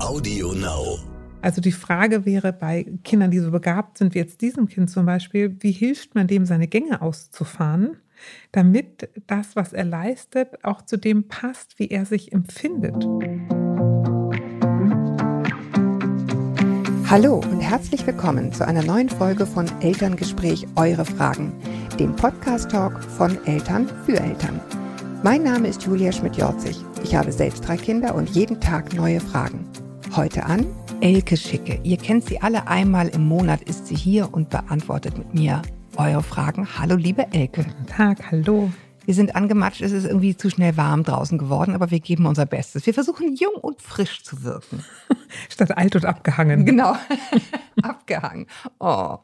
Audio Now. Also die Frage wäre bei Kindern, die so begabt sind wie jetzt diesem Kind zum Beispiel, wie hilft man dem, seine Gänge auszufahren, damit das, was er leistet, auch zu dem passt, wie er sich empfindet. Hallo und herzlich willkommen zu einer neuen Folge von Elterngespräch Eure Fragen, dem Podcast-Talk von Eltern für Eltern. Mein Name ist Julia Schmidt-Jorzig. Ich habe selbst drei Kinder und jeden Tag neue Fragen. Heute an Elke Schicke. Ihr kennt sie alle einmal im Monat, ist sie hier und beantwortet mit mir eure Fragen. Hallo, liebe Elke. Guten Tag, hallo. Wir sind angematscht, es ist irgendwie zu schnell warm draußen geworden, aber wir geben unser Bestes. Wir versuchen jung und frisch zu wirken. Statt alt und abgehangen. Genau, abgehangen. Oh.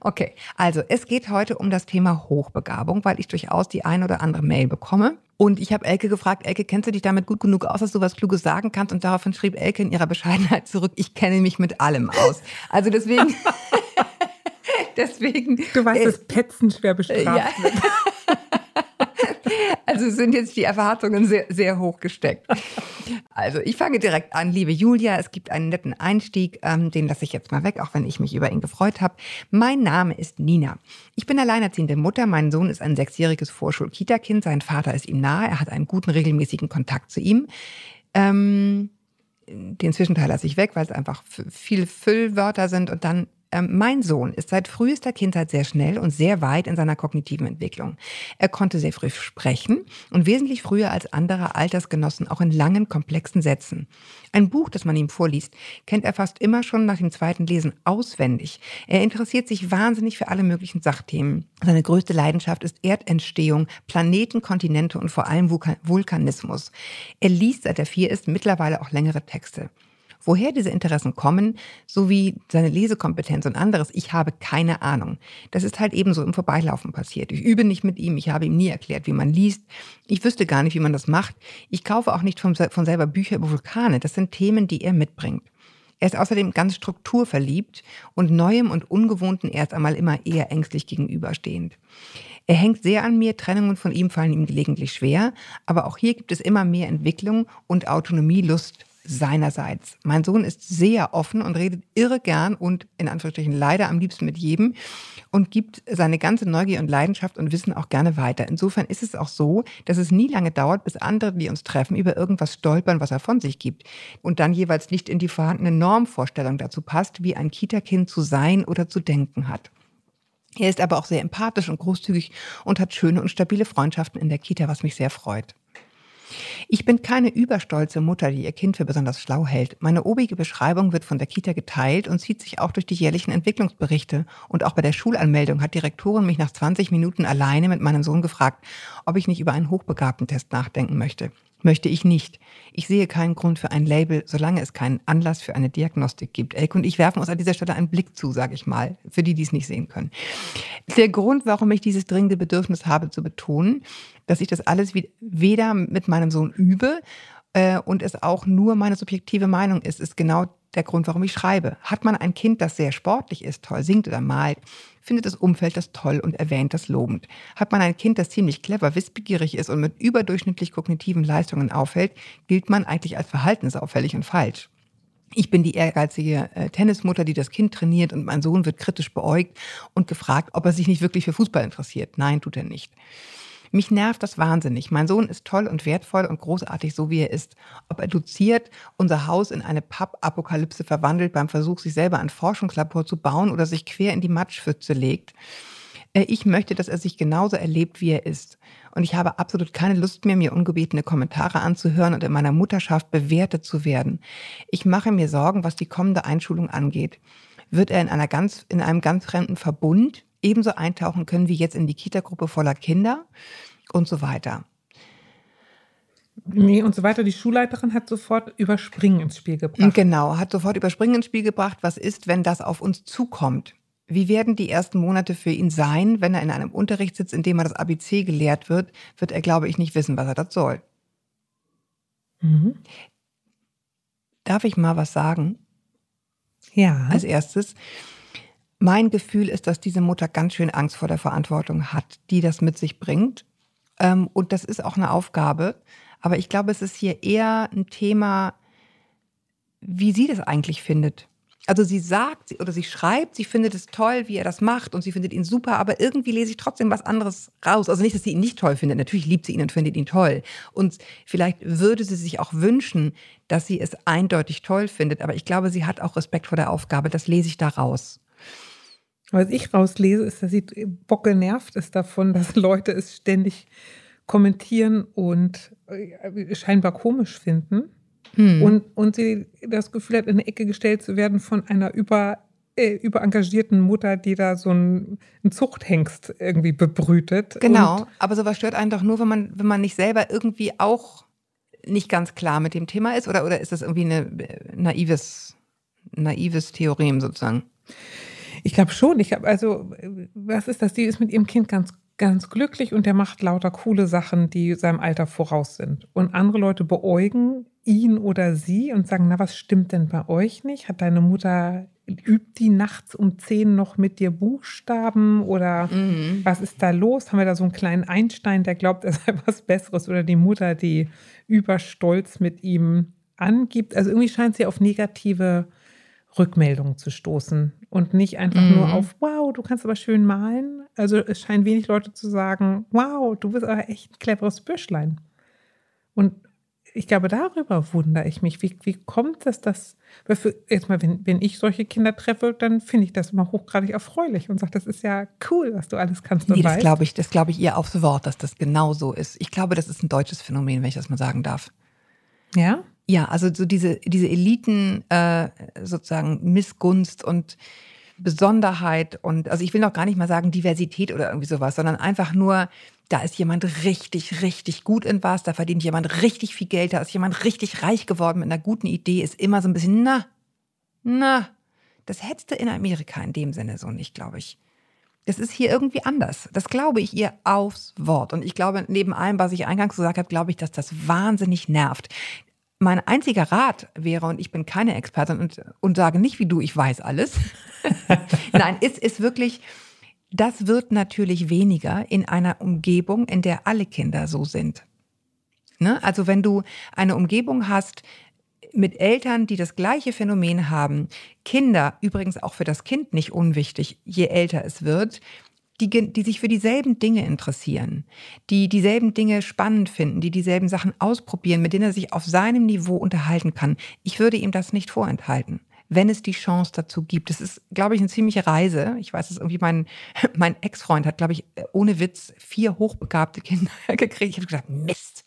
Okay, also es geht heute um das Thema Hochbegabung, weil ich durchaus die ein oder andere Mail bekomme. Und ich habe Elke gefragt, Elke, kennst du dich damit gut genug aus, dass du was Kluges sagen kannst? Und daraufhin schrieb Elke in ihrer Bescheidenheit zurück, ich kenne mich mit allem aus. Also deswegen... deswegen du weißt, dass Petzen schwer bestraft ja. wird. Also sind jetzt die Erwartungen sehr, sehr hoch gesteckt. Also ich fange direkt an, liebe Julia. Es gibt einen netten Einstieg, ähm, den lasse ich jetzt mal weg, auch wenn ich mich über ihn gefreut habe. Mein Name ist Nina. Ich bin alleinerziehende Mutter. Mein Sohn ist ein sechsjähriges Vorschul-Kita-Kind. Sein Vater ist ihm nahe. Er hat einen guten, regelmäßigen Kontakt zu ihm. Ähm, den Zwischenteil lasse ich weg, weil es einfach viele Füllwörter sind. Und dann ähm, mein Sohn ist seit frühester Kindheit sehr schnell und sehr weit in seiner kognitiven Entwicklung. Er konnte sehr früh sprechen und wesentlich früher als andere Altersgenossen auch in langen, komplexen Sätzen. Ein Buch, das man ihm vorliest, kennt er fast immer schon nach dem zweiten Lesen auswendig. Er interessiert sich wahnsinnig für alle möglichen Sachthemen. Seine größte Leidenschaft ist Erdentstehung, Planeten, Kontinente und vor allem Vulkanismus. Er liest, seit er vier ist, mittlerweile auch längere Texte. Woher diese Interessen kommen, sowie seine Lesekompetenz und anderes, ich habe keine Ahnung. Das ist halt ebenso im Vorbeilaufen passiert. Ich übe nicht mit ihm, ich habe ihm nie erklärt, wie man liest. Ich wüsste gar nicht, wie man das macht. Ich kaufe auch nicht von, von selber Bücher über Vulkane. Das sind Themen, die er mitbringt. Er ist außerdem ganz strukturverliebt und Neuem und Ungewohnten erst einmal immer eher ängstlich gegenüberstehend. Er hängt sehr an mir, Trennungen von ihm fallen ihm gelegentlich schwer, aber auch hier gibt es immer mehr Entwicklung und Autonomielust seinerseits. Mein Sohn ist sehr offen und redet irre gern und in Anführungsstrichen leider am liebsten mit jedem und gibt seine ganze Neugier und Leidenschaft und Wissen auch gerne weiter. Insofern ist es auch so, dass es nie lange dauert, bis andere, die uns treffen, über irgendwas stolpern, was er von sich gibt und dann jeweils nicht in die vorhandene Normvorstellung dazu passt, wie ein Kita-Kind zu sein oder zu denken hat. Er ist aber auch sehr empathisch und großzügig und hat schöne und stabile Freundschaften in der Kita, was mich sehr freut. Ich bin keine überstolze Mutter, die ihr Kind für besonders schlau hält. Meine obige Beschreibung wird von der Kita geteilt und zieht sich auch durch die jährlichen Entwicklungsberichte. Und auch bei der Schulanmeldung hat die Rektorin mich nach 20 Minuten alleine mit meinem Sohn gefragt, ob ich nicht über einen Hochbegabten-Test nachdenken möchte möchte ich nicht. Ich sehe keinen Grund für ein Label, solange es keinen Anlass für eine Diagnostik gibt. Elke und ich werfen uns an dieser Stelle einen Blick zu, sage ich mal, für die, die es nicht sehen können. Der Grund, warum ich dieses dringende Bedürfnis habe zu betonen, dass ich das alles weder mit meinem Sohn übe äh, und es auch nur meine subjektive Meinung ist, ist genau der Grund, warum ich schreibe. Hat man ein Kind, das sehr sportlich ist, toll singt oder malt, findet das Umfeld das toll und erwähnt das lobend. Hat man ein Kind, das ziemlich clever, wissbegierig ist und mit überdurchschnittlich kognitiven Leistungen auffällt, gilt man eigentlich als verhaltensauffällig und falsch. Ich bin die ehrgeizige äh, Tennismutter, die das Kind trainiert und mein Sohn wird kritisch beäugt und gefragt, ob er sich nicht wirklich für Fußball interessiert. Nein, tut er nicht. Mich nervt das wahnsinnig. Mein Sohn ist toll und wertvoll und großartig, so wie er ist. Ob er doziert, unser Haus in eine Pappapokalypse verwandelt beim Versuch, sich selber ein Forschungslabor zu bauen oder sich quer in die Matschpfütze legt. Äh, ich möchte, dass er sich genauso erlebt, wie er ist. Und ich habe absolut keine Lust mehr, mir ungebetene Kommentare anzuhören und in meiner Mutterschaft bewertet zu werden. Ich mache mir Sorgen, was die kommende Einschulung angeht. Wird er in, einer ganz, in einem ganz fremden Verbund ebenso eintauchen können wie jetzt in die Kita-Gruppe voller Kinder und so weiter. Nee, und so weiter. Die Schulleiterin hat sofort Überspringen ins Spiel gebracht. Genau, hat sofort Überspringen ins Spiel gebracht. Was ist, wenn das auf uns zukommt? Wie werden die ersten Monate für ihn sein, wenn er in einem Unterricht sitzt, in dem er das ABC gelehrt wird, wird er, glaube ich, nicht wissen, was er das soll. Mhm. Darf ich mal was sagen? Ja. Als erstes. Mein Gefühl ist, dass diese Mutter ganz schön Angst vor der Verantwortung hat, die das mit sich bringt. Ähm, und das ist auch eine Aufgabe. Aber ich glaube, es ist hier eher ein Thema, wie sie das eigentlich findet. Also sie sagt oder sie schreibt, sie findet es toll, wie er das macht und sie findet ihn super, aber irgendwie lese ich trotzdem was anderes raus. Also nicht, dass sie ihn nicht toll findet. Natürlich liebt sie ihn und findet ihn toll. Und vielleicht würde sie sich auch wünschen, dass sie es eindeutig toll findet. Aber ich glaube, sie hat auch Respekt vor der Aufgabe. Das lese ich da raus. Was ich rauslese, ist, dass sie bocke nervt ist davon, dass Leute es ständig kommentieren und äh, scheinbar komisch finden. Hm. Und, und sie das Gefühl hat, in eine Ecke gestellt zu werden von einer über, äh, überengagierten Mutter, die da so einen, einen Zuchthengst irgendwie bebrütet. Genau, und aber sowas stört einen doch nur, wenn man, wenn man nicht selber irgendwie auch nicht ganz klar mit dem Thema ist. Oder, oder ist das irgendwie ein äh, naives, naives Theorem sozusagen? Ich glaube schon. Ich habe also, was ist das? Die ist mit ihrem Kind ganz ganz glücklich und der macht lauter coole Sachen, die seinem Alter voraus sind. Und andere Leute beäugen ihn oder sie und sagen, na, was stimmt denn bei euch nicht? Hat deine Mutter, übt die nachts um zehn noch mit dir Buchstaben oder mhm. was ist da los? Haben wir da so einen kleinen Einstein, der glaubt, er sei was Besseres oder die Mutter, die überstolz mit ihm angibt? Also irgendwie scheint sie auf negative Rückmeldungen zu stoßen und nicht einfach mhm. nur auf, wow, du kannst aber schön malen. Also es scheinen wenig Leute zu sagen, wow, du bist aber echt ein cleveres Büschlein. Und ich glaube, darüber wundere ich mich. Wie, wie kommt es, dass, jetzt mal, wenn, wenn ich solche Kinder treffe, dann finde ich das immer hochgradig erfreulich und sage, das ist ja cool, was du alles kannst. Nee, das glaube ich, das glaube ich ihr aufs Wort, dass das genau so ist. Ich glaube, das ist ein deutsches Phänomen, wenn ich das mal sagen darf. Ja? Ja, also so diese, diese Eliten, äh, sozusagen Missgunst und Besonderheit und, also ich will noch gar nicht mal sagen Diversität oder irgendwie sowas, sondern einfach nur, da ist jemand richtig, richtig gut in was, da verdient jemand richtig viel Geld, da ist jemand richtig reich geworden mit einer guten Idee, ist immer so ein bisschen, na, na, das hättest du in Amerika in dem Sinne so nicht, glaube ich. Das ist hier irgendwie anders. Das glaube ich ihr aufs Wort. Und ich glaube, neben allem, was ich eingangs gesagt habe, glaube ich, dass das wahnsinnig nervt mein einziger Rat wäre, und ich bin keine Expertin und, und sage nicht wie du, ich weiß alles. Nein, ist, ist wirklich, das wird natürlich weniger in einer Umgebung, in der alle Kinder so sind. Ne? Also wenn du eine Umgebung hast mit Eltern, die das gleiche Phänomen haben, Kinder, übrigens auch für das Kind nicht unwichtig, je älter es wird, die, die sich für dieselben Dinge interessieren, die dieselben Dinge spannend finden, die dieselben Sachen ausprobieren, mit denen er sich auf seinem Niveau unterhalten kann. Ich würde ihm das nicht vorenthalten wenn es die Chance dazu gibt. Das ist, glaube ich, eine ziemliche Reise. Ich weiß, dass irgendwie mein, mein Ex-Freund hat, glaube ich, ohne Witz vier hochbegabte Kinder gekriegt. Ich habe gesagt, Mist.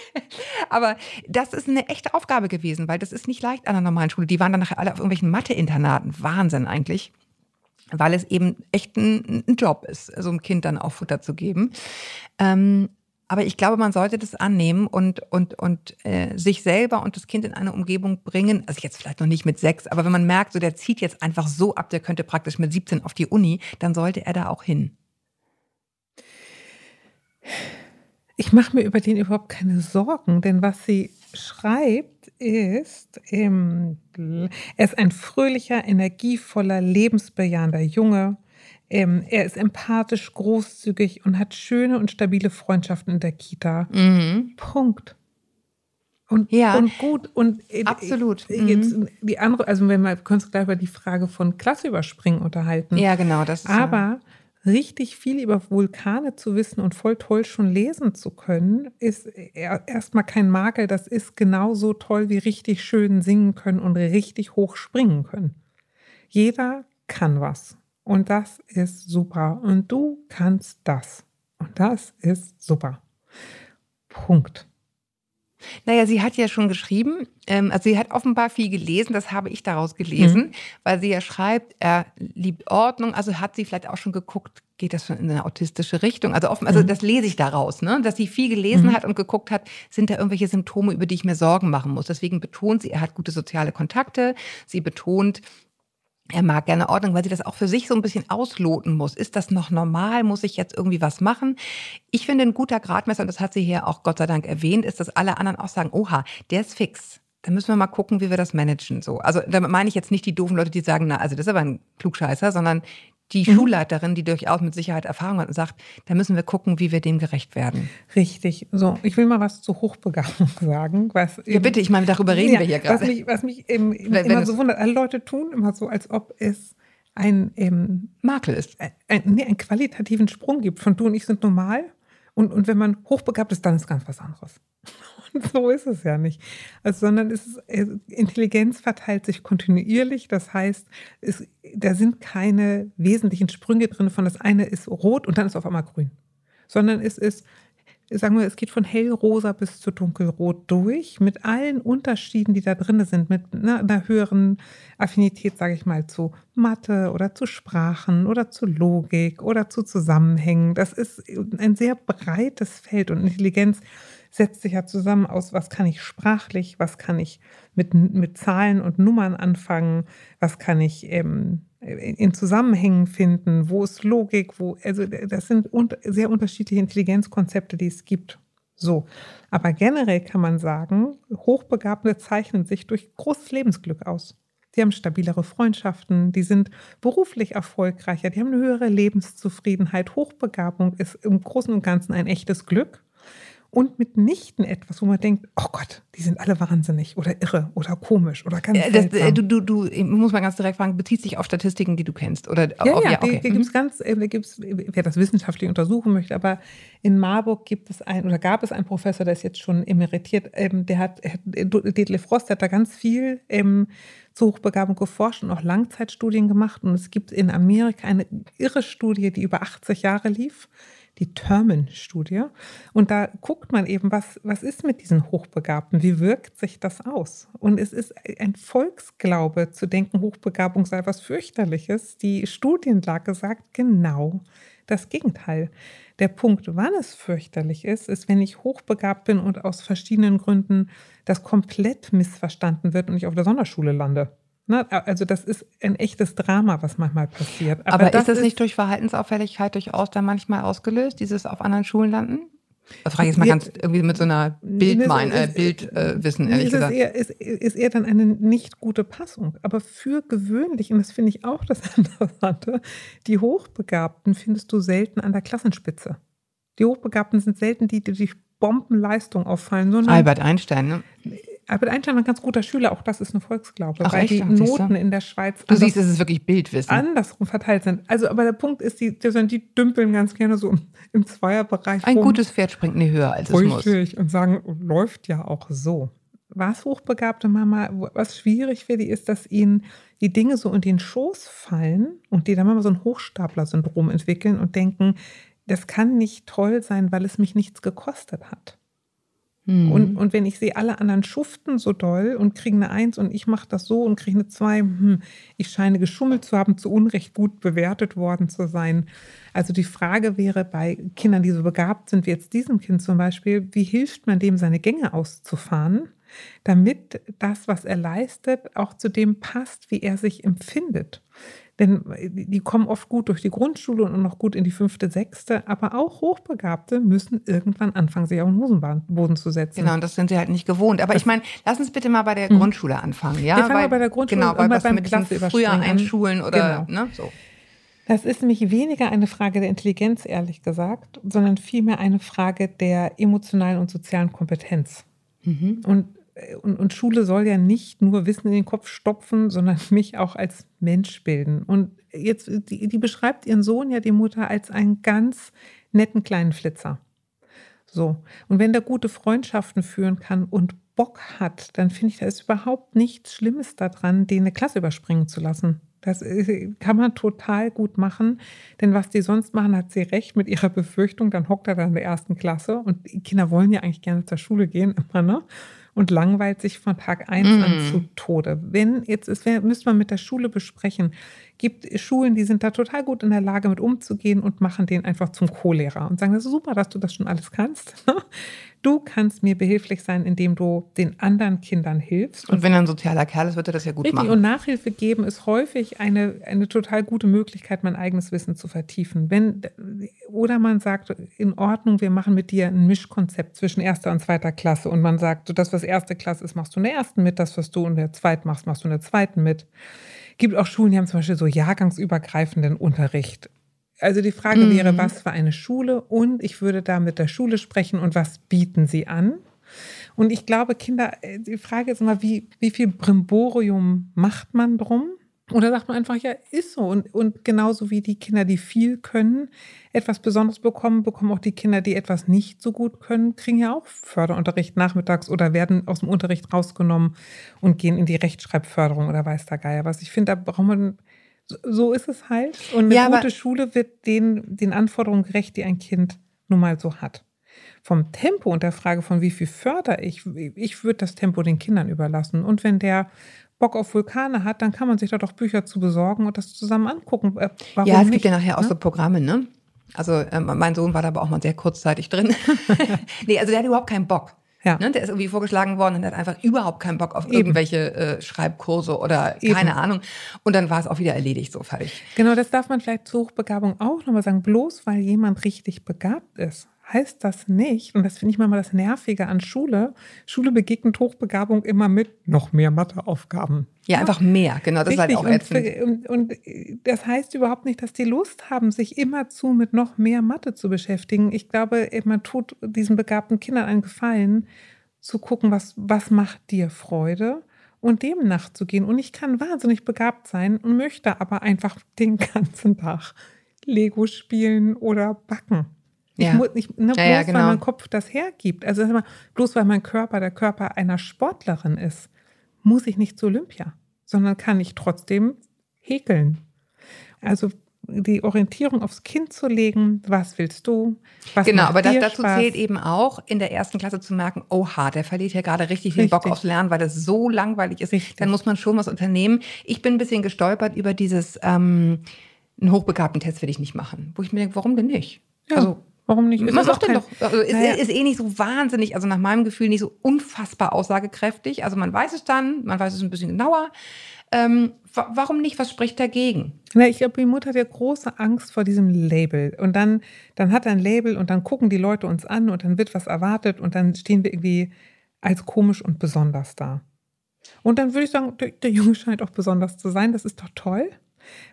Aber das ist eine echte Aufgabe gewesen, weil das ist nicht leicht an einer normalen Schule. Die waren dann nachher alle auf irgendwelchen Mathe-Internaten. Wahnsinn eigentlich weil es eben echt ein, ein, Job ist, so einem Kind dann auch Futter zu geben. Ähm, aber ich glaube, man sollte das annehmen und, und, und äh, sich selber und das Kind in eine Umgebung bringen. Also jetzt vielleicht noch nicht mit sechs, aber wenn man merkt, so der zieht jetzt einfach so ab, der könnte praktisch mit 17 auf die Uni, dann sollte er da auch hin. Ich mache mir über den überhaupt keine Sorgen, denn was sie schreibt ist, ähm, er ist ein fröhlicher, energievoller, lebensbejahender Junge. Ähm, er ist empathisch, großzügig und hat schöne und stabile Freundschaften in der Kita. Mhm. Punkt. Und, ja, und gut und äh, absolut. Äh, jetzt mhm. die andere, also wenn wir können uns gleich über die Frage von Klasse überspringen unterhalten. Ja, genau, das ist Aber ja richtig viel über Vulkane zu wissen und voll toll schon lesen zu können, ist erstmal kein Makel. Das ist genauso toll wie richtig schön singen können und richtig hoch springen können. Jeder kann was. Und das ist super. Und du kannst das. Und das ist super. Punkt. Naja, sie hat ja schon geschrieben, ähm, also sie hat offenbar viel gelesen, das habe ich daraus gelesen, mhm. weil sie ja schreibt, er liebt Ordnung, also hat sie vielleicht auch schon geguckt, geht das schon in eine autistische Richtung? Also offen, also mhm. das lese ich daraus, ne? dass sie viel gelesen mhm. hat und geguckt hat, sind da irgendwelche Symptome, über die ich mir Sorgen machen muss. Deswegen betont sie, er hat gute soziale Kontakte. Sie betont, er mag gerne Ordnung, weil sie das auch für sich so ein bisschen ausloten muss. Ist das noch normal? Muss ich jetzt irgendwie was machen? Ich finde, ein guter Gradmesser, und das hat sie hier auch Gott sei Dank erwähnt, ist, dass alle anderen auch sagen, oha, der ist fix. Da müssen wir mal gucken, wie wir das managen. So. Also damit meine ich jetzt nicht die doofen Leute, die sagen, na, also das ist aber ein Klugscheißer, sondern die mhm. Schulleiterin, die durchaus mit Sicherheit Erfahrung hat und sagt, da müssen wir gucken, wie wir dem gerecht werden. Richtig. So, ich will mal was zu Hochbegabung sagen. Was ja, bitte, ich meine, darüber reden ja, wir hier gerade. Was mich, was mich eben, wenn, immer wenn so wundert, alle Leute tun immer so, als ob es ein ähm, Makel ist. Ein, nee, einen qualitativen Sprung gibt. Von du und ich sind normal. Und, und wenn man hochbegabt ist, dann ist ganz was anderes. So ist es ja nicht. Also, sondern es ist, äh, Intelligenz verteilt sich kontinuierlich. Das heißt, es, da sind keine wesentlichen Sprünge drin von das eine ist rot und dann ist auf einmal grün. Sondern es ist sagen wir, es geht von hellrosa bis zu dunkelrot durch, mit allen Unterschieden, die da drin sind, mit einer höheren Affinität, sage ich mal, zu Mathe oder zu Sprachen oder zu Logik oder zu Zusammenhängen. Das ist ein sehr breites Feld und Intelligenz setzt sich ja zusammen aus, was kann ich sprachlich, was kann ich mit, mit Zahlen und Nummern anfangen, was kann ich ähm, in Zusammenhängen finden, wo ist Logik, wo, also das sind sehr unterschiedliche Intelligenzkonzepte, die es gibt. So. Aber generell kann man sagen, Hochbegabte zeichnen sich durch großes Lebensglück aus. Die haben stabilere Freundschaften, die sind beruflich erfolgreicher, die haben eine höhere Lebenszufriedenheit. Hochbegabung ist im Großen und Ganzen ein echtes Glück und mitnichten etwas, wo man denkt, oh Gott, die sind alle wahnsinnig oder irre oder komisch oder ganz äh, das, äh, du, du, du, muss man ganz direkt fragen, bezieht sich auf Statistiken, die du kennst? Oder ja, auf, ja, ja okay. die, die gibt es ganz, äh, gibt's, wer das wissenschaftlich untersuchen möchte, aber in Marburg gibt es ein oder gab es einen Professor, der ist jetzt schon emeritiert, ähm, der hat, Detlef Frost hat da ganz viel ähm, zur Hochbegabung geforscht und auch Langzeitstudien gemacht und es gibt in Amerika eine irre Studie, die über 80 Jahre lief die Termen-Studie. Und da guckt man eben, was, was ist mit diesen Hochbegabten? Wie wirkt sich das aus? Und es ist ein Volksglaube zu denken, Hochbegabung sei was fürchterliches. Die Studienlage sagt genau das Gegenteil. Der Punkt, wann es fürchterlich ist, ist, wenn ich hochbegabt bin und aus verschiedenen Gründen das komplett missverstanden wird und ich auf der Sonderschule lande. Ne? Also das ist ein echtes Drama, was manchmal passiert. Aber, Aber das ist das nicht durch Verhaltensauffälligkeit durchaus dann manchmal ausgelöst, dieses auf anderen Schulen landen? Das frage ich jetzt mal ganz irgendwie mit so einer äh, Bildwissen, äh, ehrlich ist gesagt. Eher, ist, ist eher dann eine nicht gute Passung. Aber für gewöhnlich, und das finde ich auch das Interessante, die Hochbegabten findest du selten an der Klassenspitze. Die Hochbegabten sind selten die, die durch Bombenleistung auffallen. Sondern Albert Einstein, ne? Albert Einstein war ein ganz guter Schüler, auch das ist eine Volksglaube, Ach, weil echt? die Noten in der Schweiz du siehst, es ist wirklich Bildwissen. andersrum verteilt sind. Also, aber der Punkt ist, die, die, dümpeln ganz gerne so im Zweierbereich. Ein rum. gutes Pferd springt nie höher, als es muss. Und sagen, läuft ja auch so. Was hochbegabte Mama, was schwierig für die ist, dass ihnen die Dinge so in den Schoß fallen und die dann mal so ein Hochstapler-Syndrom entwickeln und denken, das kann nicht toll sein, weil es mich nichts gekostet hat. Mhm. Und, und wenn ich sehe, alle anderen schuften so doll und kriegen eine Eins und ich mache das so und kriege eine Zwei, hm, ich scheine geschummelt zu haben, zu Unrecht gut bewertet worden zu sein. Also die Frage wäre bei Kindern, die so begabt sind wie jetzt diesem Kind zum Beispiel, wie hilft man dem, seine Gänge auszufahren? damit das, was er leistet, auch zu dem passt, wie er sich empfindet. Denn die kommen oft gut durch die Grundschule und noch gut in die fünfte, sechste, aber auch Hochbegabte müssen irgendwann anfangen, sich auf den Hosenboden zu setzen. Genau, und das sind sie halt nicht gewohnt. Aber ich meine, lass uns bitte mal bei der mhm. Grundschule anfangen. Ja? Wir fangen mal bei der Grundschule genau, weil was beim Klasse früher einschulen oder genau. ne, so. Das ist nämlich weniger eine Frage der Intelligenz, ehrlich gesagt, sondern vielmehr eine Frage der emotionalen und sozialen Kompetenz. Mhm. Und und, und, Schule soll ja nicht nur Wissen in den Kopf stopfen, sondern mich auch als Mensch bilden. Und jetzt, die, die beschreibt ihren Sohn ja, die Mutter, als einen ganz netten kleinen Flitzer. So. Und wenn der gute Freundschaften führen kann und Bock hat, dann finde ich, da ist überhaupt nichts Schlimmes daran, den eine Klasse überspringen zu lassen. Das kann man total gut machen, denn was die sonst machen, hat sie recht mit ihrer Befürchtung. Dann hockt er dann in der ersten Klasse und die Kinder wollen ja eigentlich gerne zur Schule gehen, immer, ne? Und langweilt sich von Tag 1 mm. an zu Tode. Wenn jetzt, es wär, müsste man mit der Schule besprechen, gibt Schulen, die sind da total gut in der Lage, mit umzugehen und machen den einfach zum Co-Lehrer und sagen, das ist super, dass du das schon alles kannst. Du kannst mir behilflich sein, indem du den anderen Kindern hilfst. Und wenn er ein sozialer Kerl ist, wird er das ja gut Richtig. machen. Und Nachhilfe geben ist häufig eine, eine total gute Möglichkeit, mein eigenes Wissen zu vertiefen. Wenn, oder man sagt, in Ordnung, wir machen mit dir ein Mischkonzept zwischen erster und zweiter Klasse. Und man sagt, das, was erste Klasse ist, machst du in der ersten mit, das, was du in der zweiten machst, machst du in der zweiten mit. gibt auch Schulen, die haben zum Beispiel so jahrgangsübergreifenden Unterricht. Also die Frage mhm. wäre, was für eine Schule und ich würde da mit der Schule sprechen und was bieten sie an? Und ich glaube, Kinder, äh, die Frage ist immer, wie, wie viel Brimborium macht man drum? Oder sagt man einfach, ja, ist so. Und, und genauso wie die Kinder, die viel können, etwas Besonderes bekommen, bekommen auch die Kinder, die etwas nicht so gut können, kriegen ja auch Förderunterricht nachmittags oder werden aus dem Unterricht rausgenommen und gehen in die Rechtschreibförderung oder weiß der Geier was. Ich finde, da braucht man, so ist es halt. Und eine ja, gute Schule wird den, den Anforderungen gerecht, die ein Kind nun mal so hat. Vom Tempo und der Frage von wie viel förder ich, ich würde das Tempo den Kindern überlassen. Und wenn der Bock auf Vulkane hat, dann kann man sich da doch Bücher zu besorgen und das zusammen angucken. Äh, warum ja, es gibt ja nachher auch ne? so Programme, ne? Also äh, mein Sohn war da aber auch mal sehr kurzzeitig drin. nee, also der hat überhaupt keinen Bock. Ja. Ne, der ist irgendwie vorgeschlagen worden und hat einfach überhaupt keinen Bock auf Eben. irgendwelche äh, Schreibkurse oder Eben. keine Ahnung. Und dann war es auch wieder erledigt, so fertig. Genau, das darf man vielleicht zur Hochbegabung auch nochmal sagen. Bloß weil jemand richtig begabt ist, heißt das nicht, und das finde ich manchmal das Nervige an Schule, Schule begegnet Hochbegabung immer mit noch mehr Matheaufgaben. Ja, ja. einfach mehr, genau, das Richtig. ist halt auch ätzend. Und, und, und, das heißt überhaupt nicht, dass die Lust haben, sich immerzu mit noch mehr Mathe zu beschäftigen. Ich glaube, man tut diesen begabten Kindern einen Gefallen, zu gucken, was, was macht dir Freude und dem nachzugehen. Und ich kann wahnsinnig begabt sein und möchte aber einfach den ganzen Tag Lego spielen oder backen. Ich muss nicht, ne, bloß ja, ja, genau. weil mein Kopf das hergibt. Also mal, bloß weil mein Körper der Körper einer Sportlerin ist, muss ich nicht zu Olympia, sondern kann ich trotzdem häkeln. Also die Orientierung aufs Kind zu legen, was willst du? Was genau, aber das, dazu Spaß? zählt eben auch, in der ersten Klasse zu merken, oha, der verliert ja gerade richtig, richtig, den Bock aufs Lernen, weil das so langweilig ist. Richtig. Dann muss man schon was unternehmen. Ich bin ein bisschen gestolpert über dieses, ähm, einen hochbegabten Test will ich nicht machen. Wo ich mir denke, warum denn nicht? Ja. Also Warum nicht? Ist Man sagt denn doch, also ist, naja. ist, eh nicht so wahnsinnig, also nach meinem Gefühl nicht so unfassbar aussagekräftig. Also man weiß es dann, man weiß es ein bisschen genauer. Ähm, warum nicht? Was spricht dagegen? Na, ich glaube, die Mutter hat ja große Angst vor diesem Label. Und dann, dann hat er ein Label und dann gucken die Leute uns an und dann wird was erwartet und dann stehen wir irgendwie als komisch und besonders da. Und dann würde ich sagen, der, der Junge scheint auch besonders zu sein. Das ist doch toll.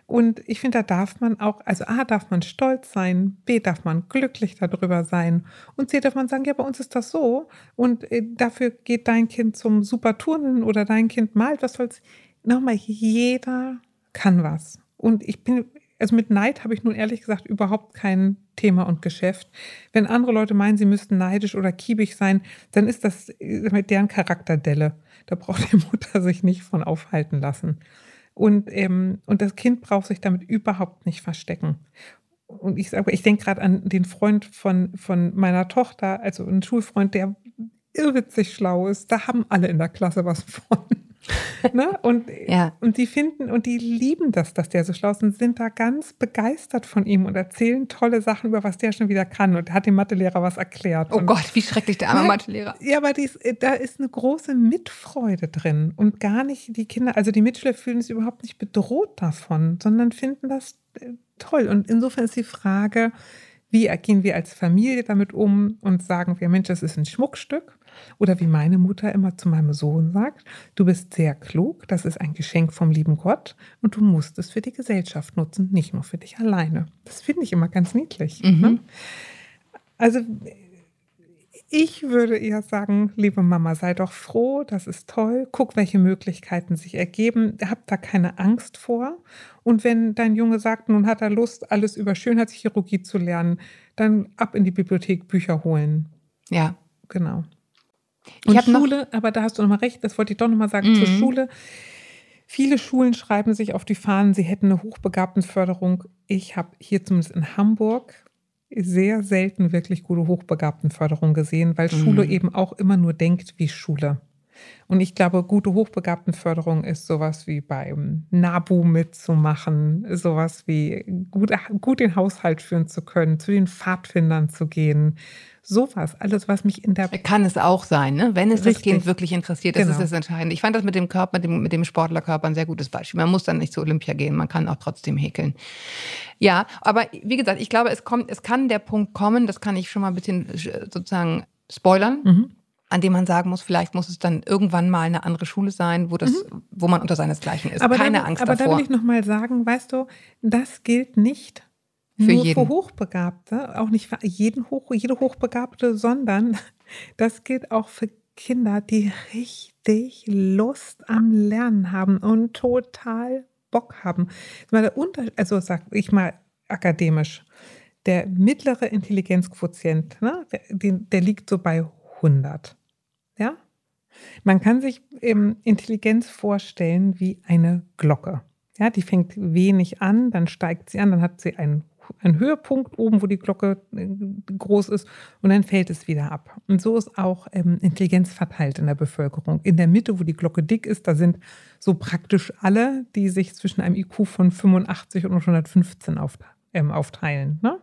Und ich finde, da darf man auch, also A, darf man stolz sein, B, darf man glücklich darüber sein und C, darf man sagen, ja, bei uns ist das so und äh, dafür geht dein Kind zum Superturnen oder dein Kind malt, was soll's. Nochmal, jeder kann was. Und ich bin, also mit Neid habe ich nun ehrlich gesagt überhaupt kein Thema und Geschäft. Wenn andere Leute meinen, sie müssten neidisch oder kiebig sein, dann ist das äh, mit deren Charakterdelle. Da braucht die Mutter sich nicht von aufhalten lassen. Und, ähm, und das Kind braucht sich damit überhaupt nicht verstecken. Und ich sage, ich denke gerade an den Freund von, von meiner Tochter, also einen Schulfreund, der irrwitzig schlau ist. Da haben alle in der Klasse was von. ne? und, ja. und die finden und die lieben das, dass der so schlau ist und sind da ganz begeistert von ihm und erzählen tolle Sachen über was der schon wieder kann und hat dem Mathelehrer was erklärt. Oh und, Gott, wie schrecklich der arme ne? Mathelehrer. Ja, aber dies, da ist eine große Mitfreude drin und gar nicht die Kinder, also die Mitschüler fühlen sich überhaupt nicht bedroht davon, sondern finden das äh, toll. Und insofern ist die Frage, wie gehen wir als Familie damit um und sagen wir, Mensch, das ist ein Schmuckstück oder wie meine Mutter immer zu meinem Sohn sagt, du bist sehr klug, das ist ein Geschenk vom lieben Gott und du musst es für die Gesellschaft nutzen, nicht nur für dich alleine. Das finde ich immer ganz niedlich. Mhm. Ne? Also ich würde eher sagen, liebe Mama, sei doch froh, das ist toll. Guck, welche Möglichkeiten sich ergeben. Hab da keine Angst vor. Und wenn dein Junge sagt, nun hat er Lust, alles über Schönheitschirurgie zu lernen, dann ab in die Bibliothek Bücher holen. Ja. Genau. Und ich Schule, aber da hast du nochmal recht, das wollte ich doch nochmal sagen, mhm. zur Schule. Viele Schulen schreiben sich auf die Fahnen, sie hätten eine Hochbegabtenförderung. Ich habe hier zumindest in Hamburg sehr selten wirklich gute Hochbegabtenförderung gesehen, weil mhm. Schule eben auch immer nur denkt wie Schule. Und ich glaube, gute Hochbegabtenförderung ist sowas wie beim NABU mitzumachen, sowas wie gut, gut den Haushalt führen zu können, zu den Pfadfindern zu gehen, Sowas, alles, was mich in der. Kann es auch sein, ne? wenn es Richtig. das Kind wirklich interessiert, das genau. ist das Entscheidende. Ich fand das mit dem Körper, mit dem, mit dem Sportlerkörper ein sehr gutes Beispiel. Man muss dann nicht zu Olympia gehen, man kann auch trotzdem häkeln. Ja, aber wie gesagt, ich glaube, es kommt, es kann der Punkt kommen, das kann ich schon mal ein bisschen äh, sozusagen spoilern. Mhm. An dem man sagen muss, vielleicht muss es dann irgendwann mal eine andere Schule sein, wo das, mhm. wo man unter seinesgleichen ist. Aber Keine da, Angst aber davor. Aber da will ich nochmal sagen, weißt du, das gilt nicht für nur jeden. für Hochbegabte, auch nicht für jeden Hoch, jede Hochbegabte, sondern das gilt auch für Kinder, die richtig Lust am Lernen haben und total Bock haben. Also sag ich mal akademisch, der mittlere Intelligenzquotient, ne, der, der liegt so bei 100. Man kann sich Intelligenz vorstellen wie eine Glocke. Ja, die fängt wenig an, dann steigt sie an, dann hat sie einen, einen Höhepunkt oben, wo die Glocke äh, groß ist und dann fällt es wieder ab. Und so ist auch ähm, Intelligenz verteilt in der Bevölkerung. In der Mitte, wo die Glocke dick ist, da sind so praktisch alle, die sich zwischen einem IQ von 85 und 115 auf, ähm, aufteilen. Ne?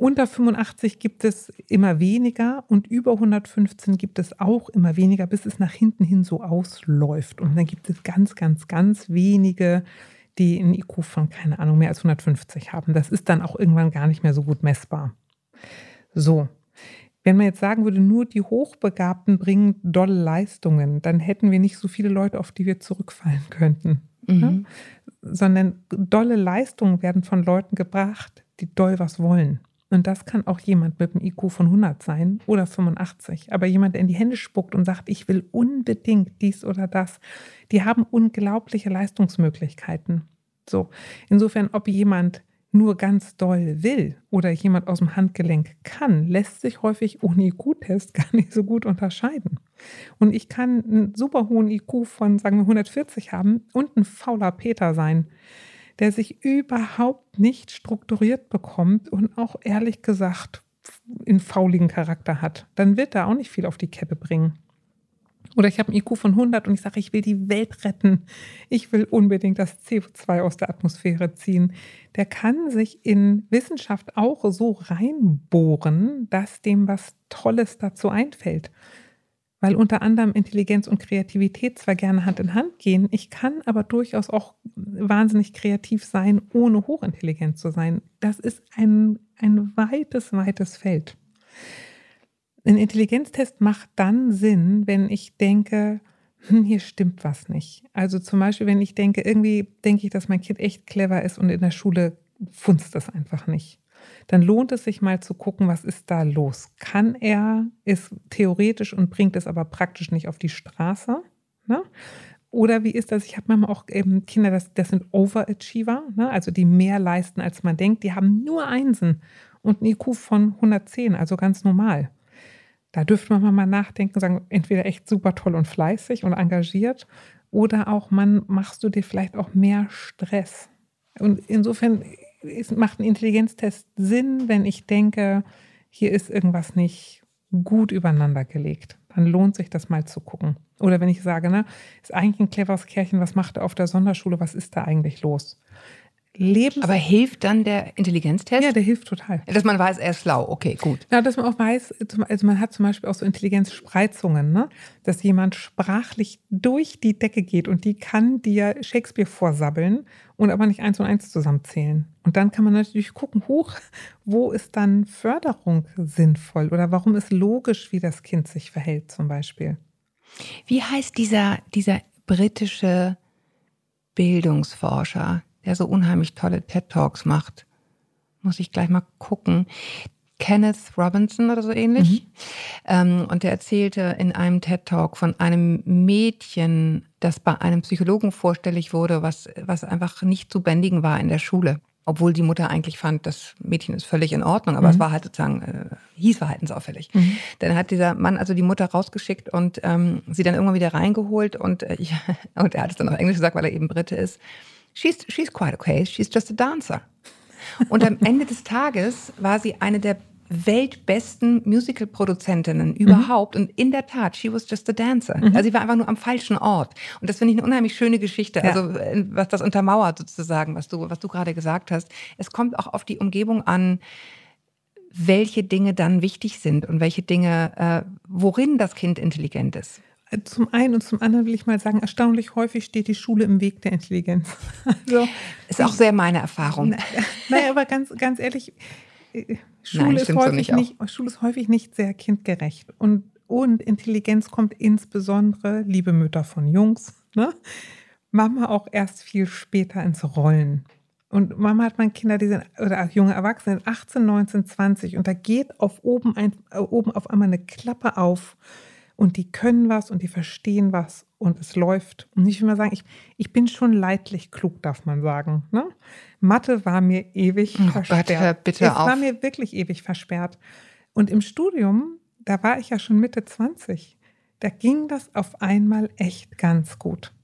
Unter 85 gibt es immer weniger und über 115 gibt es auch immer weniger, bis es nach hinten hin so ausläuft. Und dann gibt es ganz, ganz, ganz wenige, die einen IQ von, keine Ahnung, mehr als 150 haben. Das ist dann auch irgendwann gar nicht mehr so gut messbar. So. Wenn man jetzt sagen würde, nur die Hochbegabten bringen dolle Leistungen, dann hätten wir nicht so viele Leute, auf die wir zurückfallen könnten. Mhm. Ne? Sondern dolle Leistungen werden von Leuten gebracht, die doll was wollen. Und das kann auch jemand mit einem IQ von 100 sein oder 85. Aber jemand, der in die Hände spuckt und sagt, ich will unbedingt dies oder das, die haben unglaubliche Leistungsmöglichkeiten. So, insofern, ob jemand nur ganz doll will oder jemand aus dem Handgelenk kann, lässt sich häufig ohne IQ-Test gar nicht so gut unterscheiden. Und ich kann einen super hohen IQ von, sagen wir, 140 haben und ein fauler Peter sein der sich überhaupt nicht strukturiert bekommt und auch ehrlich gesagt einen fauligen Charakter hat, dann wird er auch nicht viel auf die Kette bringen. Oder ich habe ein IQ von 100 und ich sage, ich will die Welt retten. Ich will unbedingt das CO2 aus der Atmosphäre ziehen. Der kann sich in Wissenschaft auch so reinbohren, dass dem was Tolles dazu einfällt weil unter anderem Intelligenz und Kreativität zwar gerne Hand in Hand gehen, ich kann aber durchaus auch wahnsinnig kreativ sein, ohne hochintelligent zu sein. Das ist ein, ein weites, weites Feld. Ein Intelligenztest macht dann Sinn, wenn ich denke, hm, hier stimmt was nicht. Also zum Beispiel, wenn ich denke, irgendwie denke ich, dass mein Kind echt clever ist und in der Schule funzt das einfach nicht dann lohnt es sich mal zu gucken, was ist da los. Kann er, ist theoretisch und bringt es aber praktisch nicht auf die Straße? Ne? Oder wie ist das? Ich habe manchmal auch eben Kinder, das, das sind Overachiever, ne? also die mehr leisten, als man denkt. Die haben nur Einsen und ein IQ von 110, also ganz normal. Da dürfte man mal nachdenken, sagen, entweder echt super toll und fleißig und engagiert oder auch, man machst du dir vielleicht auch mehr Stress. Und insofern es macht ein Intelligenztest Sinn, wenn ich denke, hier ist irgendwas nicht gut übereinander gelegt. Dann lohnt sich das mal zu gucken. Oder wenn ich sage, ne, ist eigentlich ein cleveres Kerlchen, was macht er auf der Sonderschule, was ist da eigentlich los? Lebens Aber hilft dann der Intelligenztest? Ja, der hilft total. Dass man weiß, er ist schlau, okay, gut. Ja, dass man auch weiß, also man hat zum Beispiel auch so Intelligenzspreizungen, ne? dass jemand sprachlich durch die Decke geht und die kann dir Shakespeare vorsabbeln und aber nicht eins und eins zusammenzählen. Und dann kann man natürlich gucken, hoch, wo ist dann Förderung sinnvoll oder warum ist logisch, wie das Kind sich verhält zum Beispiel. Wie heißt dieser, dieser britische Bildungsforscher? Der so unheimlich tolle TED-Talks macht. Muss ich gleich mal gucken. Kenneth Robinson oder so ähnlich. Mhm. Ähm, und der erzählte in einem TED-Talk von einem Mädchen, das bei einem Psychologen vorstellig wurde, was, was einfach nicht zu bändigen war in der Schule. Obwohl die Mutter eigentlich fand, das Mädchen ist völlig in Ordnung, aber mhm. es war halt sozusagen, äh, hieß verhaltensauffällig. Mhm. Dann hat dieser Mann also die Mutter rausgeschickt und ähm, sie dann irgendwann wieder reingeholt und, äh, und er hat es dann auf Englisch gesagt, weil er eben Brite ist she's, she's quite okay, she's just a dancer. Und am Ende des Tages war sie eine der weltbesten Musical-Produzentinnen mhm. überhaupt. Mhm. Und in der Tat, she was just a dancer. Mhm. Also sie war einfach nur am falschen Ort. Und das finde ich eine unheimlich schöne Geschichte. Ja. Also äh, was das untermauert sozusagen, was du, was du gerade gesagt hast. Es kommt auch auf die Umgebung an, welche Dinge dann wichtig sind und welche Dinge, äh, worin das Kind intelligent ist. Zum einen und zum anderen will ich mal sagen, erstaunlich häufig steht die Schule im Weg der Intelligenz. Also, ist auch sehr meine Erfahrung. Naja, aber ganz, ganz ehrlich, äh, Schule, Nein, ist häufig so nicht, nicht, Schule ist häufig nicht sehr kindgerecht. Und Und Intelligenz kommt insbesondere, liebe Mütter von Jungs, ne? Mama auch erst viel später ins Rollen. Und Mama hat man Kinder, die sind, oder auch junge Erwachsene, 18, 19, 20 und da geht auf oben, ein, äh, oben auf einmal eine Klappe auf und die können was und die verstehen was und es läuft. Und ich will mal sagen, ich, ich bin schon leidlich klug, darf man sagen. Ne? Mathe war mir ewig oh versperrt. Gott, hör bitte es auf. war mir wirklich ewig versperrt. Und im Studium, da war ich ja schon Mitte 20, da ging das auf einmal echt ganz gut.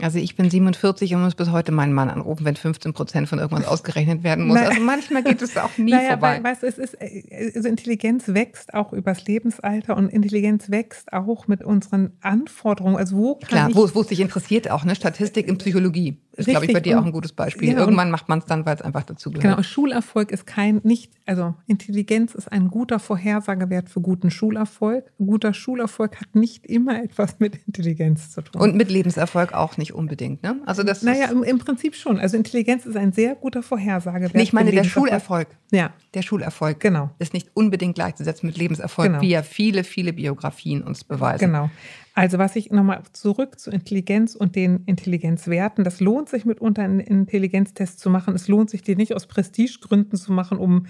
Also ich bin 47 und muss bis heute meinen Mann anrufen, wenn 15 Prozent von irgendwas ausgerechnet werden muss. Also manchmal geht es auch nie naja, vorbei. Weil, weißt du, es ist, äh, also Intelligenz wächst auch übers Lebensalter und Intelligenz wächst auch mit unseren Anforderungen. Also wo kann Klar, ich, wo, wo es dich interessiert auch, ne? Statistik in Psychologie. Ist, glaube ich, bei dir auch ein gutes Beispiel. Ja, Irgendwann macht man es dann, weil es einfach dazu gehört. Genau, Schulerfolg ist kein, nicht, also Intelligenz ist ein guter Vorhersagewert für guten Schulerfolg. Guter Schulerfolg hat nicht immer etwas mit Intelligenz zu tun. Und mit Lebenserfolg auch nicht unbedingt, ne? Also das naja, im, im Prinzip schon. Also Intelligenz ist ein sehr guter Vorhersagewert. Nee, ich meine, der Schulerfolg. Ja. Der Schulerfolg genau. ist nicht unbedingt gleichzusetzen mit Lebenserfolg, genau. wie ja viele, viele Biografien uns beweisen. Genau. Also was ich nochmal zurück zu Intelligenz und den Intelligenzwerten, das lohnt sich mitunter einen Intelligenztest zu machen. Es lohnt sich, die nicht aus Prestigegründen zu machen, um,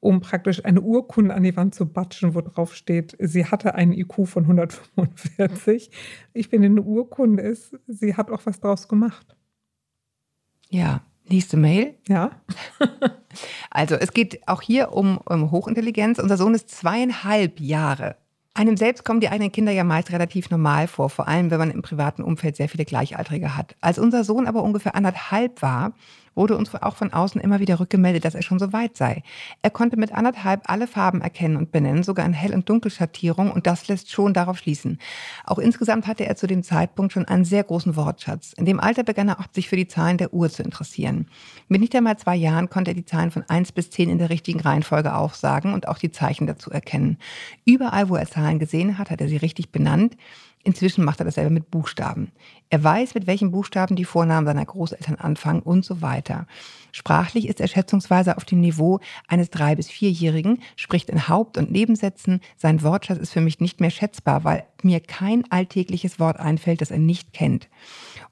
um praktisch eine Urkunde an die Wand zu batschen, wo drauf steht, sie hatte einen IQ von 145. Ich finde, eine Urkunde ist, sie hat auch was draus gemacht. Ja, Nächste Mail. Ja. also es geht auch hier um, um Hochintelligenz. Unser Sohn ist zweieinhalb Jahre einem selbst kommen die eigenen Kinder ja meist relativ normal vor, vor allem wenn man im privaten Umfeld sehr viele Gleichaltrige hat. Als unser Sohn aber ungefähr anderthalb war, wurde uns auch von außen immer wieder rückgemeldet, dass er schon so weit sei. Er konnte mit anderthalb alle Farben erkennen und benennen, sogar in Hell- und Dunkelschattierung und das lässt schon darauf schließen. Auch insgesamt hatte er zu dem Zeitpunkt schon einen sehr großen Wortschatz. In dem Alter begann er auch sich für die Zahlen der Uhr zu interessieren. Mit nicht einmal zwei Jahren konnte er die Zahlen von eins bis zehn in der richtigen Reihenfolge aufsagen und auch die Zeichen dazu erkennen. Überall, wo er Zahlen gesehen hat, hat er sie richtig benannt. Inzwischen macht er dasselbe mit Buchstaben. Er weiß, mit welchen Buchstaben die Vornamen seiner Großeltern anfangen und so weiter. Sprachlich ist er schätzungsweise auf dem Niveau eines drei- bis vierjährigen, spricht in Haupt- und Nebensätzen. Sein Wortschatz ist für mich nicht mehr schätzbar, weil mir kein alltägliches Wort einfällt, das er nicht kennt.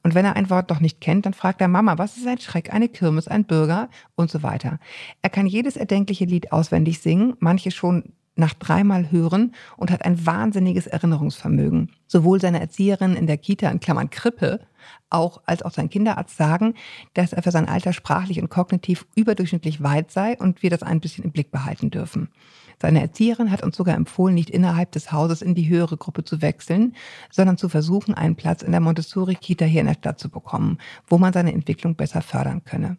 Und wenn er ein Wort doch nicht kennt, dann fragt er Mama, was ist ein Schreck, eine Kirmes, ein Bürger und so weiter. Er kann jedes erdenkliche Lied auswendig singen, manche schon nach dreimal Hören und hat ein wahnsinniges Erinnerungsvermögen. Sowohl seine Erzieherin in der Kita in Klammern Krippe auch als auch sein Kinderarzt sagen, dass er für sein Alter sprachlich und kognitiv überdurchschnittlich weit sei und wir das ein bisschen im Blick behalten dürfen. Seine Erzieherin hat uns sogar empfohlen, nicht innerhalb des Hauses in die höhere Gruppe zu wechseln, sondern zu versuchen, einen Platz in der Montessori-Kita hier in der Stadt zu bekommen, wo man seine Entwicklung besser fördern könne.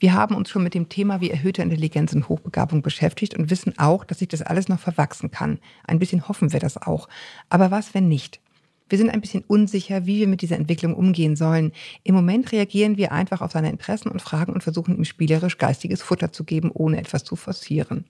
Wir haben uns schon mit dem Thema wie erhöhte Intelligenz und Hochbegabung beschäftigt und wissen auch, dass sich das alles noch verwachsen kann. Ein bisschen hoffen wir das auch. Aber was, wenn nicht? Wir sind ein bisschen unsicher, wie wir mit dieser Entwicklung umgehen sollen. Im Moment reagieren wir einfach auf seine Interessen und Fragen und versuchen ihm spielerisch geistiges Futter zu geben, ohne etwas zu forcieren.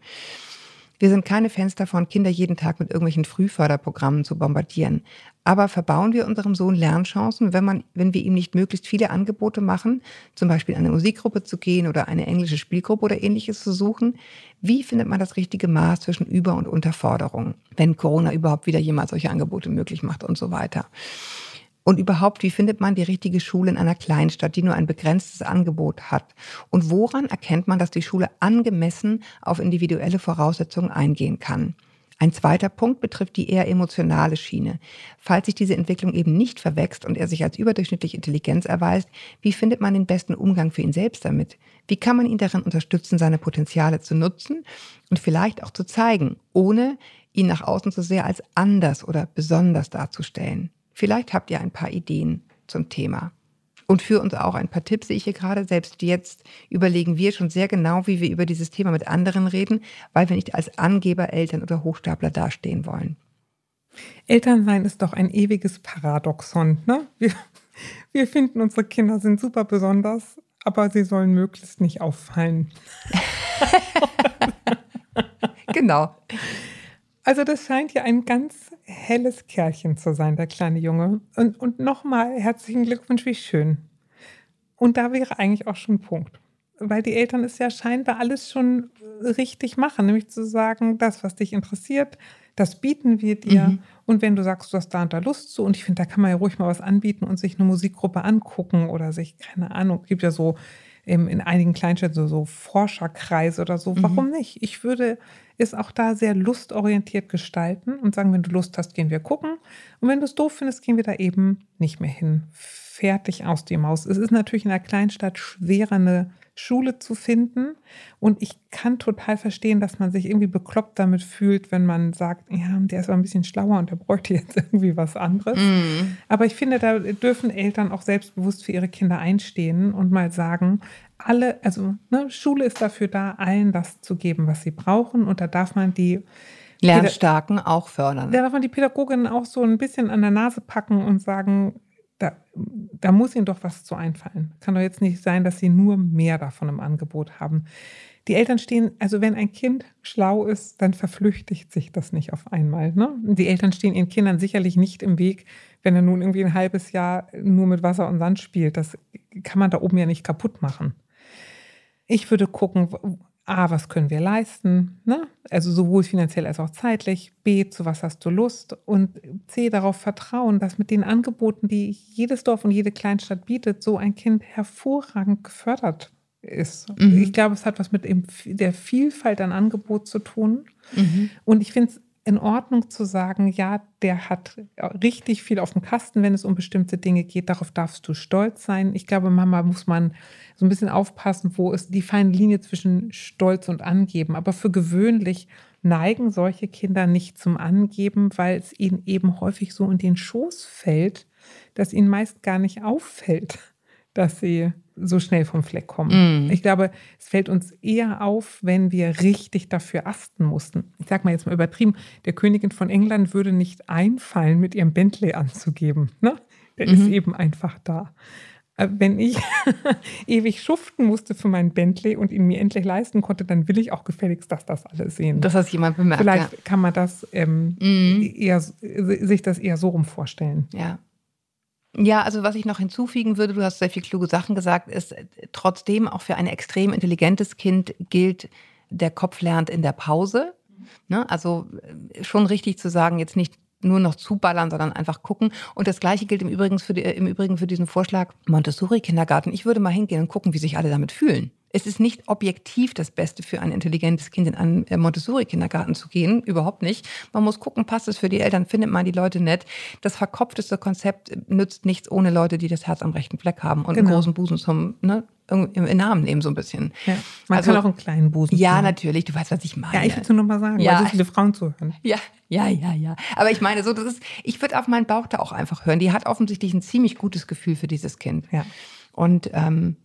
Wir sind keine Fans davon, Kinder jeden Tag mit irgendwelchen Frühförderprogrammen zu bombardieren. Aber verbauen wir unserem Sohn Lernchancen, wenn, man, wenn wir ihm nicht möglichst viele Angebote machen, zum Beispiel eine Musikgruppe zu gehen oder eine englische Spielgruppe oder ähnliches zu suchen? Wie findet man das richtige Maß zwischen Über- und Unterforderung, wenn Corona überhaupt wieder jemals solche Angebote möglich macht und so weiter? Und überhaupt, wie findet man die richtige Schule in einer Kleinstadt, die nur ein begrenztes Angebot hat? Und woran erkennt man, dass die Schule angemessen auf individuelle Voraussetzungen eingehen kann? Ein zweiter Punkt betrifft die eher emotionale Schiene. Falls sich diese Entwicklung eben nicht verwächst und er sich als überdurchschnittlich Intelligenz erweist, wie findet man den besten Umgang für ihn selbst damit? Wie kann man ihn darin unterstützen, seine Potenziale zu nutzen und vielleicht auch zu zeigen, ohne ihn nach außen zu sehr als anders oder besonders darzustellen? Vielleicht habt ihr ein paar Ideen zum Thema. Und für uns auch ein paar Tipps sehe ich hier gerade. Selbst jetzt überlegen wir schon sehr genau, wie wir über dieses Thema mit anderen reden, weil wir nicht als Angeber, Eltern oder Hochstapler dastehen wollen. Elternsein ist doch ein ewiges Paradoxon. Ne? Wir, wir finden, unsere Kinder sind super besonders, aber sie sollen möglichst nicht auffallen. genau. Also das scheint ja ein ganz helles Kerlchen zu sein, der kleine Junge. Und, und nochmal herzlichen Glückwunsch, wie schön. Und da wäre eigentlich auch schon ein Punkt. Weil die Eltern es ja scheinbar alles schon richtig machen, nämlich zu sagen, das, was dich interessiert, Das bieten wir dir. Mhm. Und wenn du sagst, du hast da und da Lust zu, und ich finde, da kann man ja ruhig mal was anbieten und sich eine Musikgruppe angucken oder sich, keine Ahnung, gibt ja so in einigen Kleinstädten so, so Forscherkreise oder so. Mhm. Warum nicht? Ich würde es auch da sehr lustorientiert gestalten und sagen, wenn du Lust hast, gehen wir gucken. Und wenn du es doof findest, gehen wir da eben nicht mehr hin. Fertig aus die Maus. Es ist natürlich in einer Kleinstadt schwerer, eine Schule zu finden. Und ich kann total verstehen, dass man sich irgendwie bekloppt damit fühlt, wenn man sagt, ja, der ist aber ein bisschen schlauer und der bräuchte jetzt irgendwie was anderes. Mm. Aber ich finde, da dürfen Eltern auch selbstbewusst für ihre Kinder einstehen und mal sagen, alle, also ne, Schule ist dafür da, allen das zu geben, was sie brauchen. Und da darf man die Lernstarken auch fördern. Da darf man die Pädagoginnen auch so ein bisschen an der Nase packen und sagen, da, da muss ihnen doch was zu einfallen. Kann doch jetzt nicht sein, dass sie nur mehr davon im Angebot haben. Die Eltern stehen, also wenn ein Kind schlau ist, dann verflüchtigt sich das nicht auf einmal. Ne? Die Eltern stehen ihren Kindern sicherlich nicht im Weg, wenn er nun irgendwie ein halbes Jahr nur mit Wasser und Sand spielt. Das kann man da oben ja nicht kaputt machen. Ich würde gucken, A, was können wir leisten? Ne? Also sowohl finanziell als auch zeitlich. B, zu was hast du Lust? Und C, darauf vertrauen, dass mit den Angeboten, die jedes Dorf und jede Kleinstadt bietet, so ein Kind hervorragend gefördert ist. Mhm. Ich glaube, es hat was mit der Vielfalt an Angebot zu tun. Mhm. Und ich finde es in Ordnung zu sagen, ja, der hat richtig viel auf dem Kasten, wenn es um bestimmte Dinge geht. Darauf darfst du stolz sein. Ich glaube, Mama muss man so ein bisschen aufpassen, wo ist die feine Linie zwischen Stolz und Angeben. Aber für gewöhnlich neigen solche Kinder nicht zum Angeben, weil es ihnen eben häufig so in den Schoß fällt, dass ihnen meist gar nicht auffällt, dass sie so schnell vom Fleck kommen. Mm. Ich glaube, es fällt uns eher auf, wenn wir richtig dafür asten mussten. Ich sage mal jetzt mal übertrieben, der Königin von England würde nicht einfallen, mit ihrem Bentley anzugeben. Ne? Der mhm. ist eben einfach da. Äh, wenn ich ewig schuften musste für meinen Bentley und ihn mir endlich leisten konnte, dann will ich auch gefälligst, dass das alle sehen. Dass das jemand bemerkt. Vielleicht ja. kann man das ähm, mhm. eher, sich das eher so rum vorstellen. Ja. Ja, also was ich noch hinzufügen würde, du hast sehr viele kluge Sachen gesagt, ist trotzdem auch für ein extrem intelligentes Kind gilt, der Kopf lernt in der Pause. Ne? Also äh, schon richtig zu sagen, jetzt nicht nur noch zuballern, sondern einfach gucken. Und das Gleiche gilt im Übrigen für, die, im Übrigen für diesen Vorschlag Montessori-Kindergarten. Ich würde mal hingehen und gucken, wie sich alle damit fühlen. Es ist nicht objektiv das Beste für ein intelligentes Kind in einen äh, Montessori-Kindergarten zu gehen, überhaupt nicht. Man muss gucken, passt es für die Eltern, findet man die Leute nett. Das verkopfteste Konzept nützt nichts ohne Leute, die das Herz am rechten Fleck haben und genau. einen großen Busen zum ne, im Namen nehmen so ein bisschen. Ja, man also, kann auch einen kleinen Busen. Ja, haben. natürlich. Du weißt, was ich meine. Ja, ich will es nur noch mal sagen, ja. weil so viele Frauen zuhören. Ja, ja, ja, ja. Aber ich meine, so das ist. Ich würde auf meinen Bauch da auch einfach hören. Die hat offensichtlich ein ziemlich gutes Gefühl für dieses Kind. Ja. Und ähm,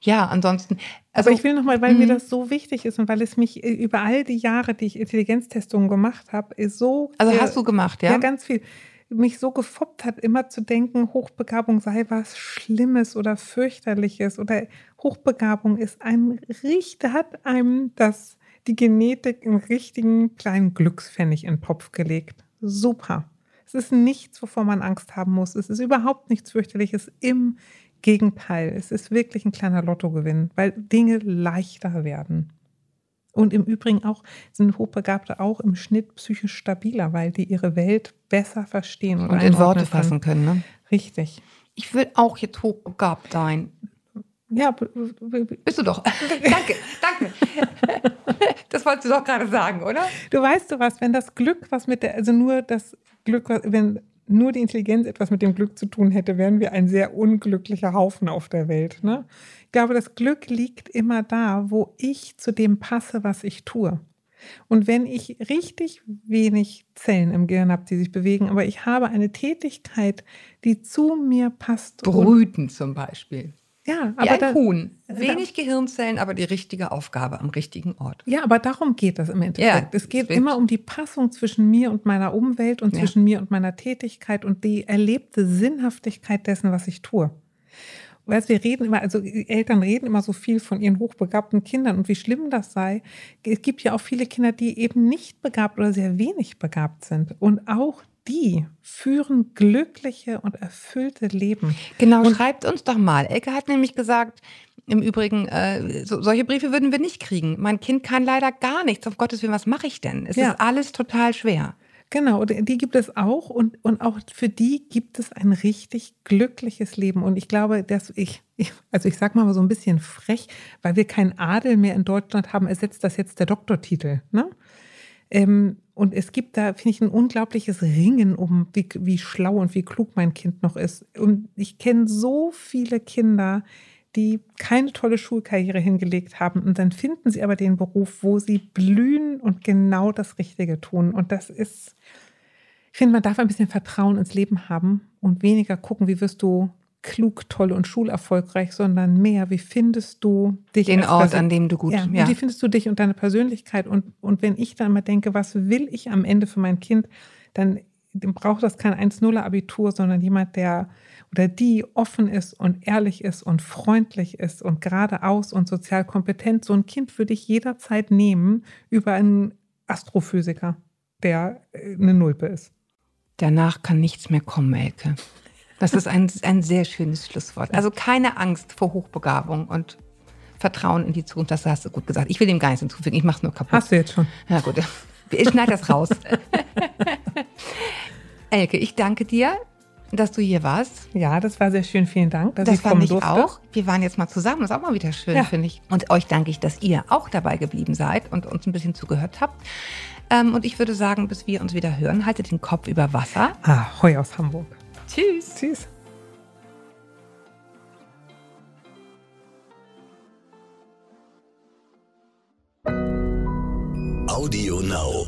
ja, ansonsten. Also Aber ich will nochmal, weil mir mhm. das so wichtig ist und weil es mich äh, über all die Jahre, die ich Intelligenztestungen gemacht habe, ist so. Also hast du gemacht, ja? Ja, ganz viel. Mich so gefoppt hat, immer zu denken, Hochbegabung sei was Schlimmes oder fürchterliches oder Hochbegabung ist ein Richter, hat einem das, die Genetik im richtigen kleinen Glückspfennig in den Topf gelegt. Super. Es ist nichts, wovor man Angst haben muss. Es ist überhaupt nichts fürchterliches im Gegenteil, es ist wirklich ein kleiner Lottogewinn, weil Dinge leichter werden. Und im Übrigen auch sind Hochbegabte auch im Schnitt psychisch stabiler, weil die ihre Welt besser verstehen und, und in Worte fassen können. Ne? Richtig. Ich will auch jetzt hochbegabt sein. Ja, bist du doch. danke, danke. das wolltest du doch gerade sagen, oder? Du weißt du was, wenn das Glück, was mit der, also nur das Glück, wenn nur die Intelligenz etwas mit dem Glück zu tun hätte, wären wir ein sehr unglücklicher Haufen auf der Welt. Ne? Ich glaube, das Glück liegt immer da, wo ich zu dem passe, was ich tue. Und wenn ich richtig wenig Zellen im Gehirn habe, die sich bewegen, aber ich habe eine Tätigkeit, die zu mir passt. Brüten zum Beispiel. Ja, aber Wie ein da, Huhn. Wenig da, Gehirnzellen, aber die richtige Aufgabe am richtigen Ort. Ja, aber darum geht das im Endeffekt. Ja, es geht immer um die Passung zwischen mir und meiner Umwelt und ja. zwischen mir und meiner Tätigkeit und die erlebte Sinnhaftigkeit dessen, was ich tue. Weißt, wir reden immer, also Eltern reden immer so viel von ihren hochbegabten Kindern und wie schlimm das sei. Es gibt ja auch viele Kinder, die eben nicht begabt oder sehr wenig begabt sind. Und auch die führen glückliche und erfüllte Leben. Genau, und schreibt uns doch mal. Elke hat nämlich gesagt, im Übrigen, äh, so, solche Briefe würden wir nicht kriegen. Mein Kind kann leider gar nichts. Auf Gottes Willen, was mache ich denn? Es ja. ist alles total schwer. Genau, die gibt es auch und, und auch für die gibt es ein richtig glückliches Leben. Und ich glaube, dass ich, ich also ich sage mal so ein bisschen frech, weil wir keinen Adel mehr in Deutschland haben, ersetzt das jetzt der Doktortitel. Ne? Ähm, und es gibt da, finde ich, ein unglaubliches Ringen um, wie, wie schlau und wie klug mein Kind noch ist. Und ich kenne so viele Kinder, die keine tolle Schulkarriere hingelegt haben. Und dann finden sie aber den Beruf, wo sie blühen und genau das Richtige tun. Und das ist, ich finde, man darf ein bisschen Vertrauen ins Leben haben und weniger gucken, wie wirst du klug, toll und schulerfolgreich, sondern mehr, wie findest du dich? Den Ort, an dem du gut, ja, ja. Wie findest du dich und deine Persönlichkeit? Und, und wenn ich dann mal denke, was will ich am Ende für mein Kind, dann braucht das kein 1-0er Abitur, sondern jemand, der oder die offen ist und ehrlich ist und freundlich ist und geradeaus und sozial kompetent. So ein Kind würde ich jederzeit nehmen über einen Astrophysiker, der äh, eine Nulpe ist. Danach kann nichts mehr kommen, Elke. Das ist ein, ein sehr schönes Schlusswort. Also keine Angst vor Hochbegabung und Vertrauen in die Zukunft. Das hast du gut gesagt. Ich will dem gar nichts hinzufügen. Ich mache es nur kaputt. Hast du jetzt schon. Ja, gut. Ich schneide das raus. Elke, ich danke dir, dass du hier warst. Ja, das war sehr schön. Vielen Dank, dass das ich kommen fand ich durfte. auch. Wir waren jetzt mal zusammen. Das ist auch mal wieder schön, ja. finde ich. Und euch danke ich, dass ihr auch dabei geblieben seid und uns ein bisschen zugehört habt. Ähm, und ich würde sagen, bis wir uns wieder hören, haltet den Kopf über Wasser. Ah, Heu aus Hamburg. Tschüss. Tschüss. Audio Now.